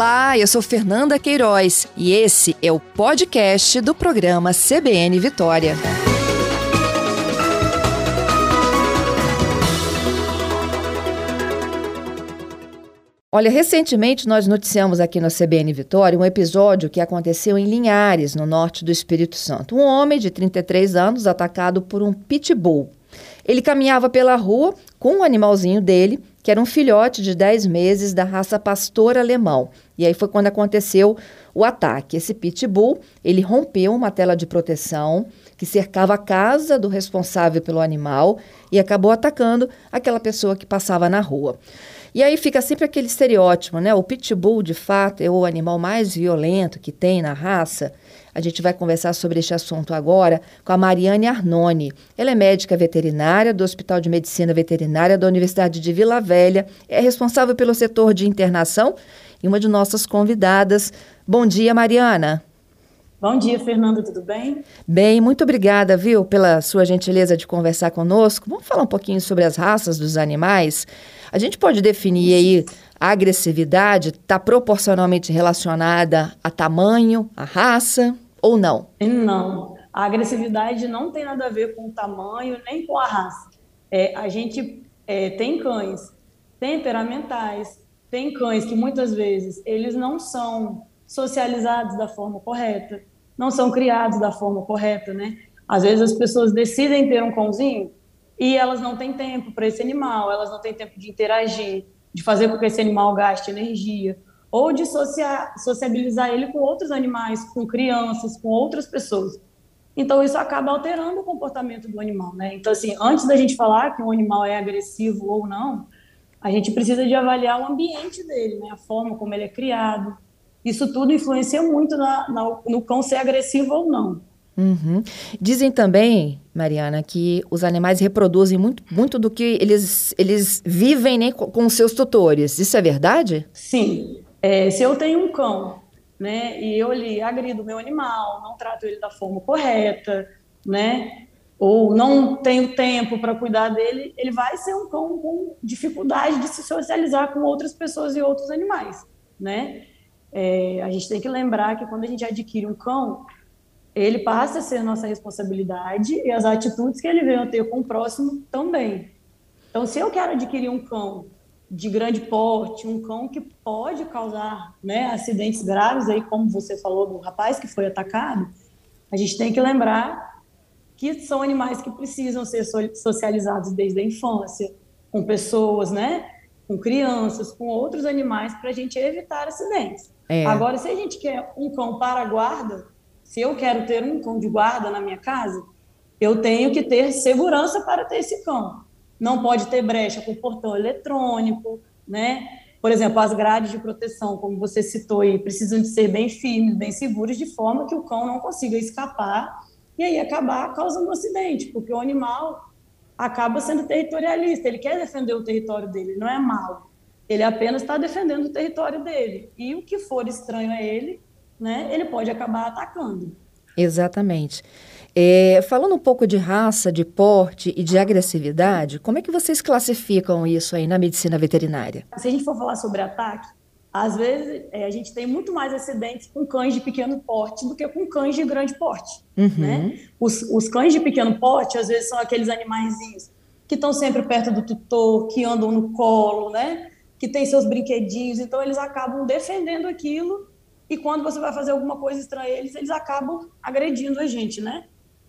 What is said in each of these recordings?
Olá, eu sou Fernanda Queiroz e esse é o podcast do programa CBN Vitória. Olha, recentemente nós noticiamos aqui na CBN Vitória um episódio que aconteceu em Linhares, no norte do Espírito Santo. Um homem de 33 anos atacado por um pitbull. Ele caminhava pela rua com o animalzinho dele que era um filhote de 10 meses da raça pastor alemão. E aí foi quando aconteceu o ataque. Esse pitbull, ele rompeu uma tela de proteção que cercava a casa do responsável pelo animal e acabou atacando aquela pessoa que passava na rua. E aí fica sempre aquele estereótipo, né? O pitbull, de fato, é o animal mais violento que tem na raça. A gente vai conversar sobre este assunto agora com a Mariane Arnone. Ela é médica veterinária do Hospital de Medicina Veterinária da Universidade de Vila Velha, é responsável pelo setor de internação e uma de nossas convidadas. Bom dia, Mariana. Bom dia, Fernanda, tudo bem? Bem, muito obrigada, viu, pela sua gentileza de conversar conosco. Vamos falar um pouquinho sobre as raças dos animais. A gente pode definir aí a agressividade está proporcionalmente relacionada a tamanho, a raça ou não? Não. A agressividade não tem nada a ver com o tamanho nem com a raça. É, a gente é, tem cães temperamentais, tem cães que muitas vezes eles não são socializados da forma correta, não são criados da forma correta, né? Às vezes as pessoas decidem ter um cãozinho e elas não têm tempo para esse animal, elas não têm tempo de interagir, de fazer com que esse animal gaste energia, ou de sociabilizar ele com outros animais, com crianças, com outras pessoas. Então, isso acaba alterando o comportamento do animal, né? Então, assim, antes da gente falar que um animal é agressivo ou não, a gente precisa de avaliar o ambiente dele, né? A forma como ele é criado. Isso tudo influencia muito na, na, no cão ser agressivo ou não. Uhum. Dizem também, Mariana, que os animais reproduzem muito, muito do que eles, eles vivem né, com seus tutores. Isso é verdade? Sim. É, se eu tenho um cão, né, e eu lhe agrido o meu animal, não trato ele da forma correta, né, ou não tenho tempo para cuidar dele, ele vai ser um cão com dificuldade de se socializar com outras pessoas e outros animais, né? É, a gente tem que lembrar que quando a gente adquire um cão, ele passa a ser nossa responsabilidade e as atitudes que ele vem a ter com o próximo também. Então, se eu quero adquirir um cão de grande porte, um cão que pode causar né, acidentes graves, aí como você falou do rapaz que foi atacado, a gente tem que lembrar que são animais que precisam ser socializados desde a infância, com pessoas, né, com crianças, com outros animais, para a gente evitar acidentes. É. Agora, se a gente quer um cão para guarda, se eu quero ter um cão de guarda na minha casa, eu tenho que ter segurança para ter esse cão. Não pode ter brecha com portão eletrônico, né? Por exemplo, as grades de proteção, como você citou aí, precisam de ser bem firmes, bem seguras, de forma que o cão não consiga escapar e aí acabar causando um acidente, porque o animal acaba sendo territorialista, ele quer defender o território dele, não é mal. Ele apenas está defendendo o território dele. E o que for estranho a ele, né, ele pode acabar atacando. Exatamente. É, falando um pouco de raça, de porte e de agressividade, como é que vocês classificam isso aí na medicina veterinária? Se a gente for falar sobre ataque, às vezes é, a gente tem muito mais acidentes com cães de pequeno porte do que com cães de grande porte. Uhum. Né? Os, os, cães de pequeno porte, às vezes, são aqueles animaizinhos que estão sempre perto do tutor, que andam no colo, né? que têm seus brinquedinhos, então eles acabam defendendo aquilo e quando você vai fazer alguma coisa estranha a eles, eles acabam agredindo a gente, né?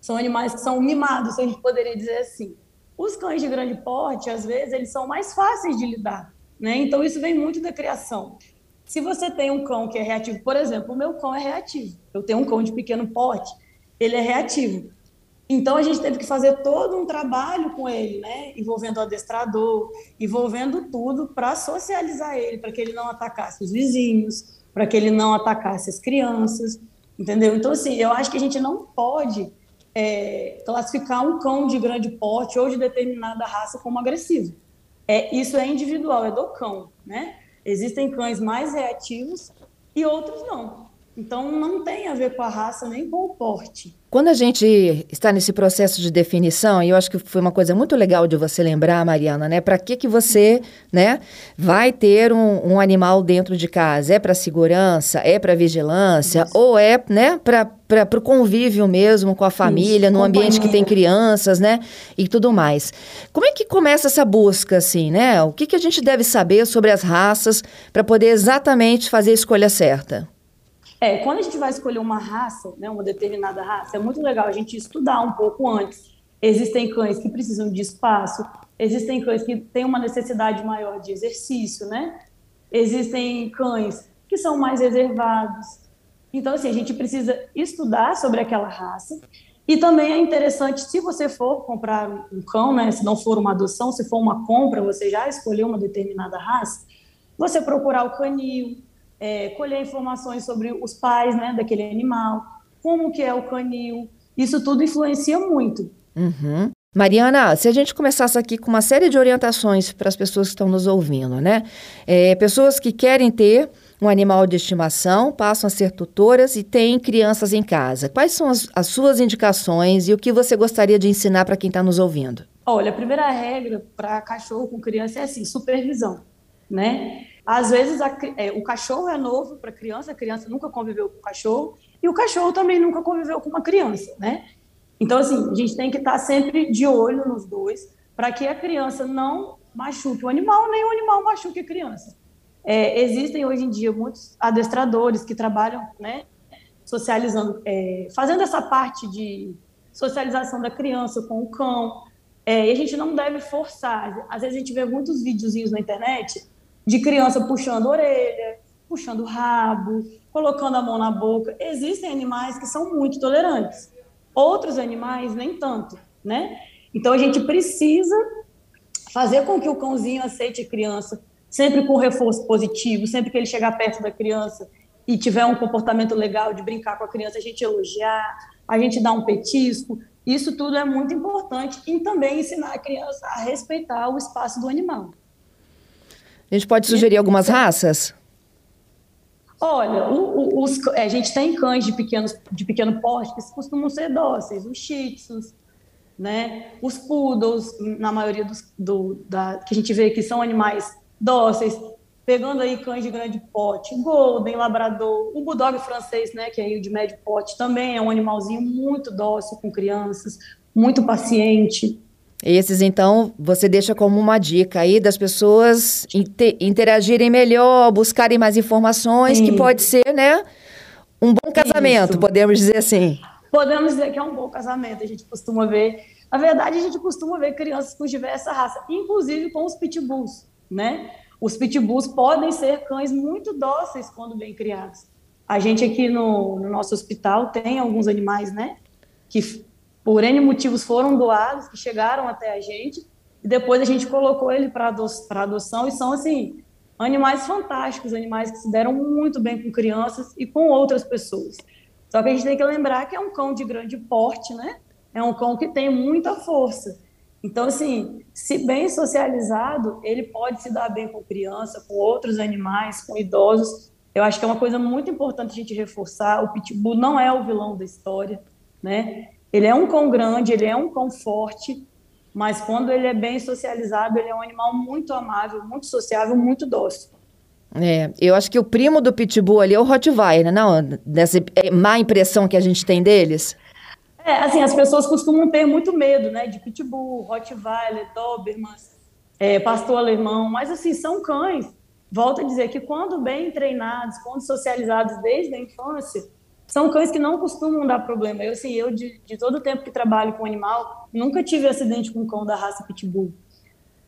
São animais que são mimados, se a gente poderia dizer assim. Os cães de grande porte, às vezes, eles são mais fáceis de lidar, né? Então isso vem muito da criação. Se você tem um cão que é reativo, por exemplo, o meu cão é reativo. Eu tenho um cão de pequeno porte, ele é reativo. Então a gente teve que fazer todo um trabalho com ele, né? Envolvendo o adestrador, envolvendo tudo para socializar ele, para que ele não atacasse os vizinhos, para que ele não atacasse as crianças, entendeu? Então, assim, eu acho que a gente não pode é, classificar um cão de grande porte ou de determinada raça como agressivo. É, isso é individual, é do cão, né? Existem cães mais reativos e outros não. Então, não tem a ver com a raça nem com o porte. Quando a gente está nesse processo de definição, e eu acho que foi uma coisa muito legal de você lembrar, Mariana, né? Para que, que você né, vai ter um, um animal dentro de casa? É para segurança? É para vigilância? Isso. Ou é né, para o convívio mesmo com a família, Isso, no ambiente que tem crianças, né? E tudo mais. Como é que começa essa busca, assim, né? O que, que a gente deve saber sobre as raças para poder exatamente fazer a escolha certa? É, quando a gente vai escolher uma raça, né, uma determinada raça, é muito legal a gente estudar um pouco antes. Existem cães que precisam de espaço, existem cães que têm uma necessidade maior de exercício, né? Existem cães que são mais reservados. Então, assim, a gente precisa estudar sobre aquela raça. E também é interessante, se você for comprar um cão, né, se não for uma adoção, se for uma compra, você já escolheu uma determinada raça, você procurar o canil, é, colher informações sobre os pais né, daquele animal, como que é o canil. Isso tudo influencia muito. Uhum. Mariana, se a gente começasse aqui com uma série de orientações para as pessoas que estão nos ouvindo, né? É, pessoas que querem ter um animal de estimação, passam a ser tutoras e têm crianças em casa. Quais são as, as suas indicações e o que você gostaria de ensinar para quem está nos ouvindo? Olha, a primeira regra para cachorro com criança é assim, supervisão, né? Às vezes a, é, o cachorro é novo para a criança, a criança nunca conviveu com o cachorro, e o cachorro também nunca conviveu com uma criança, né? Então, assim, a gente tem que estar sempre de olho nos dois, para que a criança não machuque o animal, nem o animal machuque a criança. É, existem hoje em dia muitos adestradores que trabalham, né, socializando, é, fazendo essa parte de socialização da criança com o cão, é, e a gente não deve forçar. Às vezes a gente vê muitos videozinhos na internet de criança puxando a orelha, puxando o rabo, colocando a mão na boca. Existem animais que são muito tolerantes, outros animais nem tanto, né? Então a gente precisa fazer com que o cãozinho aceite a criança, sempre com reforço positivo, sempre que ele chegar perto da criança e tiver um comportamento legal de brincar com a criança, a gente elogiar, a gente dar um petisco. Isso tudo é muito importante e também ensinar a criança a respeitar o espaço do animal. A gente pode sugerir algumas raças? Olha, o, o, os, é, a gente tem cães de, pequenos, de pequeno porte que costumam ser dóceis, os shih né? os poodles, na maioria dos, do, da, que a gente vê que são animais dóceis, pegando aí cães de grande porte, golden, labrador, o bulldog francês, né, que é de médio porte, também é um animalzinho muito dócil com crianças, muito paciente. Esses, então, você deixa como uma dica aí das pessoas interagirem melhor, buscarem mais informações, Sim. que pode ser, né, um bom casamento, Isso. podemos dizer assim. Podemos dizer que é um bom casamento, a gente costuma ver. Na verdade, a gente costuma ver crianças com diversas raças, inclusive com os pitbulls, né? Os pitbulls podem ser cães muito dóceis quando bem criados. A gente aqui no, no nosso hospital tem alguns animais, né, que por N motivos foram doados, que chegaram até a gente, e depois a gente colocou ele para ado adoção, e são, assim, animais fantásticos, animais que se deram muito bem com crianças e com outras pessoas. Só que a gente tem que lembrar que é um cão de grande porte, né? É um cão que tem muita força. Então, assim, se bem socializado, ele pode se dar bem com criança, com outros animais, com idosos. Eu acho que é uma coisa muito importante a gente reforçar. O pitbull não é o vilão da história, né? Ele é um cão grande, ele é um cão forte, mas quando ele é bem socializado, ele é um animal muito amável, muito sociável, muito dócil. É, eu acho que o primo do Pitbull ali é o Rottweiler, não? Dessa é, má impressão que a gente tem deles. É, assim, as pessoas costumam ter muito medo, né? De Pitbull, Rottweiler, Doberman, é, Pastor Alemão, mas assim, são cães. Volto a dizer que quando bem treinados, quando socializados desde a infância, são cães que não costumam dar problema. Eu, assim, eu de, de todo o tempo que trabalho com animal, nunca tive acidente com um cão da raça Pitbull.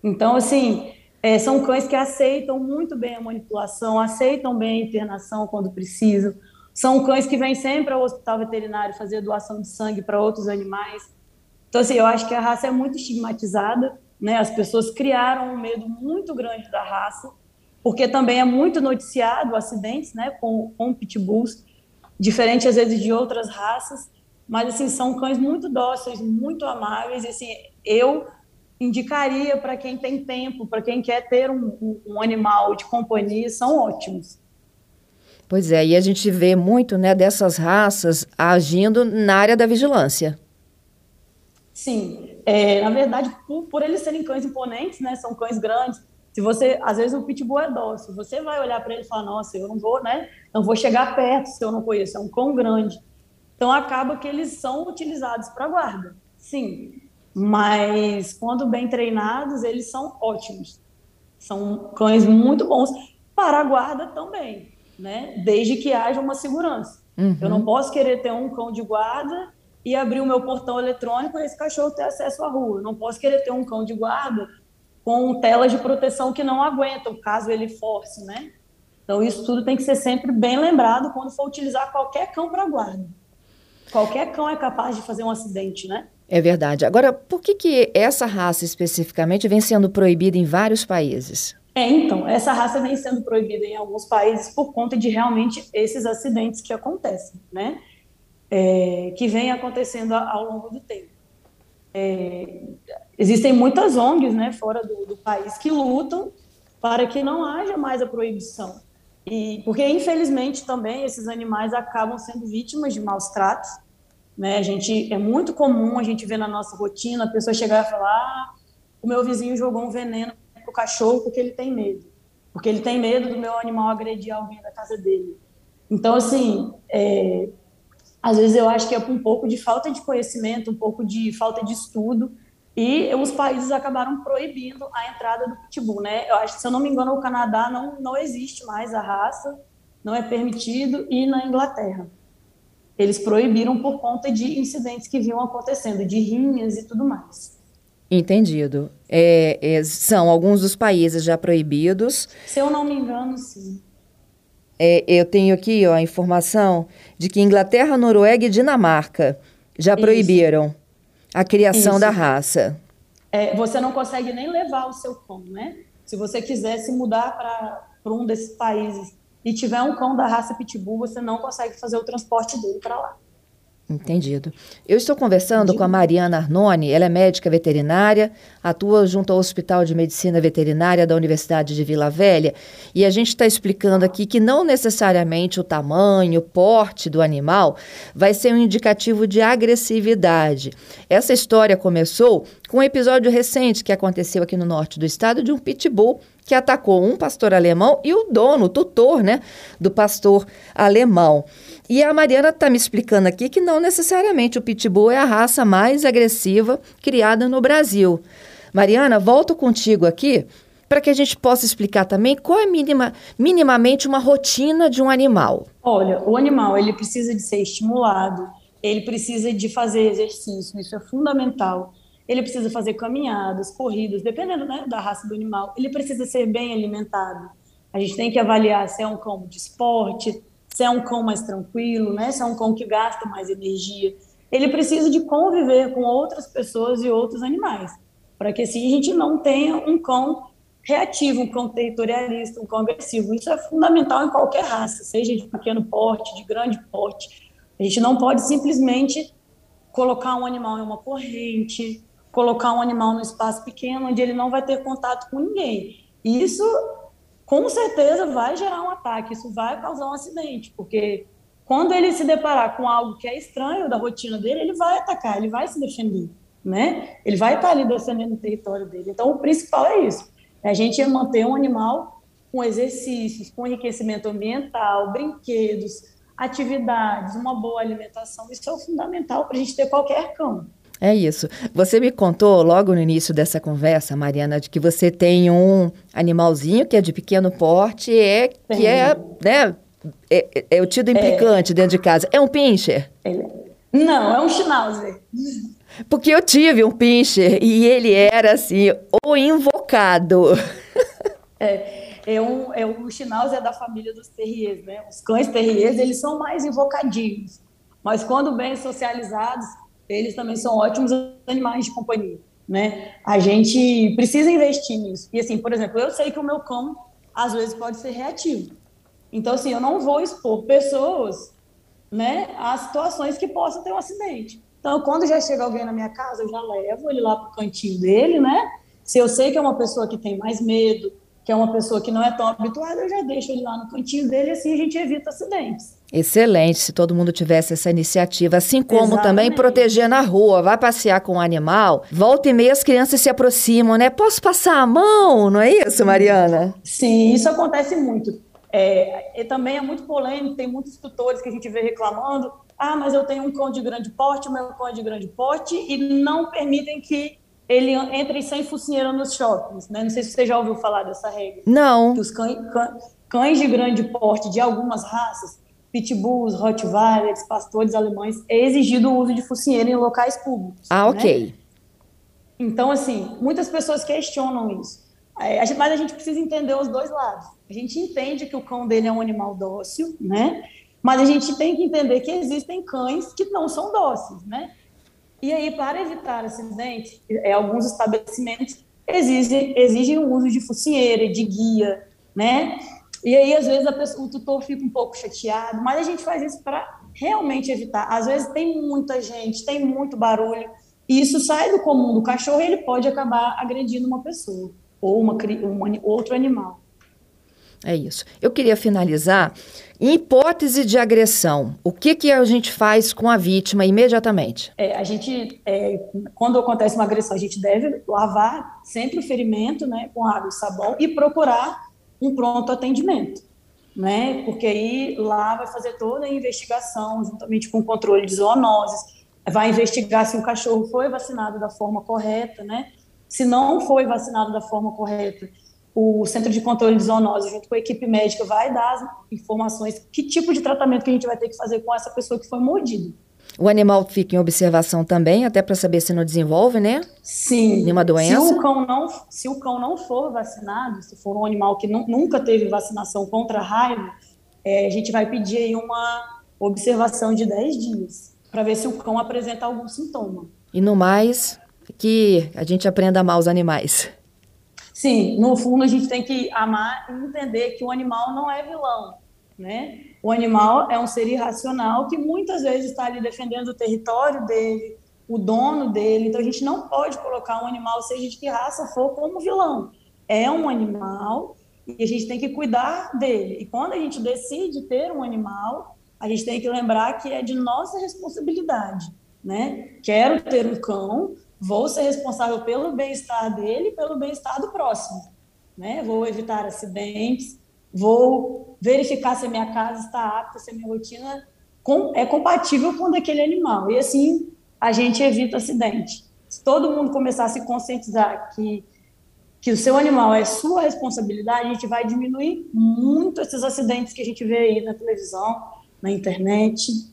Então, assim, é, são cães que aceitam muito bem a manipulação, aceitam bem a internação quando precisam. São cães que vêm sempre ao hospital veterinário fazer doação de sangue para outros animais. Então, assim, eu acho que a raça é muito estigmatizada, né? As pessoas criaram um medo muito grande da raça, porque também é muito noticiado acidentes, né, com, com pitbulls diferente às vezes de outras raças, mas assim são cães muito dóceis, muito amáveis. E, assim, eu indicaria para quem tem tempo, para quem quer ter um, um, animal de companhia, são ótimos. Pois é, e a gente vê muito né, dessas raças agindo na área da vigilância. Sim, é, na verdade, por, por, eles serem cães imponentes, né, são cães grandes. Se você, às vezes o pitbull é dócil, você vai olhar para ele e falar, nossa, eu não vou, né, não vou chegar perto se eu não conheço, é um cão grande. Então acaba que eles são utilizados para guarda, sim. Mas quando bem treinados, eles são ótimos. São cães muito bons para a guarda também, né? Desde que haja uma segurança. Uhum. Eu não posso querer ter um cão de guarda e abrir o meu portão eletrônico e esse cachorro ter acesso à rua. Eu não posso querer ter um cão de guarda com telas de proteção que não aguentam, caso ele force, né? Então isso tudo tem que ser sempre bem lembrado quando for utilizar qualquer cão para guarda. Qualquer cão é capaz de fazer um acidente, né? É verdade. Agora, por que, que essa raça especificamente vem sendo proibida em vários países? É, então, essa raça vem sendo proibida em alguns países por conta de realmente esses acidentes que acontecem, né? É, que vem acontecendo ao longo do tempo. É, existem muitas ONGs, né, fora do, do, país que lutam para que não haja mais a proibição. E porque infelizmente também esses animais acabam sendo vítimas de maus tratos né? A gente é muito comum a gente ver na nossa rotina a pessoa chegar e falar: ah, o meu vizinho jogou um veneno pro cachorro porque ele tem medo, porque ele tem medo do meu animal agredir alguém da casa dele. Então, assim, é, às vezes eu acho que é um pouco de falta de conhecimento, um pouco de falta de estudo, e os países acabaram proibindo a entrada do pitbull, né? Eu acho que, se eu não me engano, o Canadá não, não existe mais a raça, não é permitido, e na Inglaterra eles proibiram por conta de incidentes que vinham acontecendo, de rinhas e tudo mais. Entendido. É, é, são alguns dos países já proibidos. Se eu não me engano, sim. É, eu tenho aqui ó, a informação de que Inglaterra, Noruega e Dinamarca já Isso. proibiram a criação Isso. da raça. É, você não consegue nem levar o seu cão, né? Se você quisesse mudar para um desses países e tiver um cão da raça pitbull, você não consegue fazer o transporte dele para lá. Entendido. Eu estou conversando Entendido. com a Mariana Arnone, ela é médica veterinária, atua junto ao Hospital de Medicina Veterinária da Universidade de Vila Velha, e a gente está explicando aqui que não necessariamente o tamanho, o porte do animal vai ser um indicativo de agressividade. Essa história começou com um episódio recente que aconteceu aqui no norte do estado de um pitbull que atacou um pastor alemão e o dono, o tutor, né, do pastor alemão. E a Mariana está me explicando aqui que não necessariamente o pitbull é a raça mais agressiva criada no Brasil. Mariana, volto contigo aqui para que a gente possa explicar também qual é minima, minimamente uma rotina de um animal. Olha, o animal ele precisa de ser estimulado, ele precisa de fazer exercício, isso é fundamental ele precisa fazer caminhadas, corridas, dependendo né, da raça do animal, ele precisa ser bem alimentado. A gente tem que avaliar se é um cão de esporte, se é um cão mais tranquilo, né, se é um cão que gasta mais energia. Ele precisa de conviver com outras pessoas e outros animais, para que assim a gente não tenha um cão reativo, um cão territorialista, um cão agressivo. Isso é fundamental em qualquer raça, seja de pequeno porte, de grande porte. A gente não pode simplesmente colocar um animal em uma corrente, colocar um animal num espaço pequeno onde ele não vai ter contato com ninguém. Isso, com certeza, vai gerar um ataque, isso vai causar um acidente, porque quando ele se deparar com algo que é estranho da rotina dele, ele vai atacar, ele vai se defender, né? Ele vai estar ali defendendo o território dele. Então, o principal é isso, é a gente manter um animal com exercícios, com enriquecimento ambiental, brinquedos, atividades, uma boa alimentação. Isso é o fundamental para a gente ter qualquer cão. É isso. Você me contou logo no início dessa conversa, Mariana, de que você tem um animalzinho que é de pequeno porte, é que é, né, é, é, é o tido é. implicante é. dentro de casa. É um pincher? Ele... Não, é um schnauzer. Porque eu tive um pincher e ele era assim, o invocado. É, é, um, é o schnauzer é da família dos terriers, né? Os cães terriers, eles são mais invocadinhos. Mas quando bem socializados, eles também são ótimos animais de companhia, né? A gente precisa investir nisso. E assim, por exemplo, eu sei que o meu cão às vezes pode ser reativo. Então, assim, eu não vou expor pessoas, né, a situações que possam ter um acidente. Então, quando já chega alguém na minha casa, eu já levo ele lá para o cantinho dele, né? Se eu sei que é uma pessoa que tem mais medo, que é uma pessoa que não é tão habituada, eu já deixo ele lá no cantinho dele, assim a gente evita acidentes. Excelente, se todo mundo tivesse essa iniciativa, assim como Exatamente. também proteger na rua, vai passear com um animal, volta e meia as crianças se aproximam, né? Posso passar a mão, não é isso, Mariana? Sim, isso acontece muito. É, e também é muito polêmico, tem muitos tutores que a gente vê reclamando, ah, mas eu tenho um cão de grande porte, o meu cão é de grande porte, e não permitem que ele entre sem focinheira nos shoppings, né? Não sei se você já ouviu falar dessa regra. Não. Que os cães, cães de grande porte de algumas raças, pitbulls, rottweilers, pastores alemães, é exigido o uso de focinheira em locais públicos. Ah, ok. Né? Então, assim, muitas pessoas questionam isso. É, mas a gente precisa entender os dois lados. A gente entende que o cão dele é um animal dócil, né? Mas a gente tem que entender que existem cães que não são dóceis, né? E aí, para evitar acidente, é, alguns estabelecimentos exigem, exigem o uso de focinheira, de guia, né? E aí, às vezes, pessoa, o tutor fica um pouco chateado, mas a gente faz isso para realmente evitar. Às vezes tem muita gente, tem muito barulho, e isso sai do comum do cachorro e ele pode acabar agredindo uma pessoa ou uma, um outro animal. É isso. Eu queria finalizar. Em hipótese de agressão, o que, que a gente faz com a vítima imediatamente? É, a gente, é, quando acontece uma agressão, a gente deve lavar sempre o ferimento né, com água e sabão e procurar um pronto atendimento. Né? Porque aí lá vai fazer toda a investigação, juntamente com o controle de zoonoses, vai investigar se o cachorro foi vacinado da forma correta, né? Se não foi vacinado da forma correta, o Centro de Controle de Zoonose, junto com a equipe médica, vai dar as informações, que tipo de tratamento que a gente vai ter que fazer com essa pessoa que foi mordida. O animal fica em observação também, até para saber se não desenvolve, né? Sim. Nenhuma doença. Se o cão não, se o cão não for vacinado, se for um animal que nunca teve vacinação contra a raiva, é, a gente vai pedir aí uma observação de 10 dias, para ver se o cão apresenta algum sintoma. E no mais, que a gente aprenda a amar os animais. Sim, no fundo a gente tem que amar e entender que o animal não é vilão, né? O animal é um ser irracional que muitas vezes está ali defendendo o território dele, o dono dele. Então a gente não pode colocar um animal, seja de que raça for, como vilão. É um animal e a gente tem que cuidar dele. E quando a gente decide ter um animal, a gente tem que lembrar que é de nossa responsabilidade, né? Quero ter um cão, vou ser responsável pelo bem-estar dele pelo bem-estar do próximo. Né? Vou evitar acidentes, vou verificar se a minha casa está apta, se a minha rotina é compatível com daquele animal. E assim a gente evita acidente. Se todo mundo começar a se conscientizar que, que o seu animal é sua responsabilidade, a gente vai diminuir muito esses acidentes que a gente vê aí na televisão, na internet.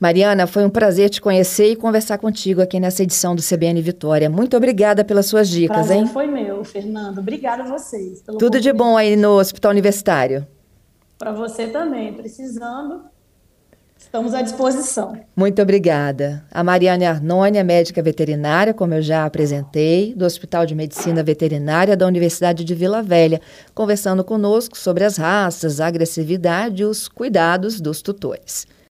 Mariana, foi um prazer te conhecer e conversar contigo aqui nessa edição do CBN Vitória. Muito obrigada pelas suas dicas, prazer hein? foi meu, Fernando. Obrigada a vocês. Tudo de bom aí no Hospital Universitário. Para você também, precisando, estamos à disposição. Muito obrigada. A Mariana Arnone é médica veterinária, como eu já apresentei, do Hospital de Medicina Veterinária da Universidade de Vila Velha, conversando conosco sobre as raças, a agressividade e os cuidados dos tutores.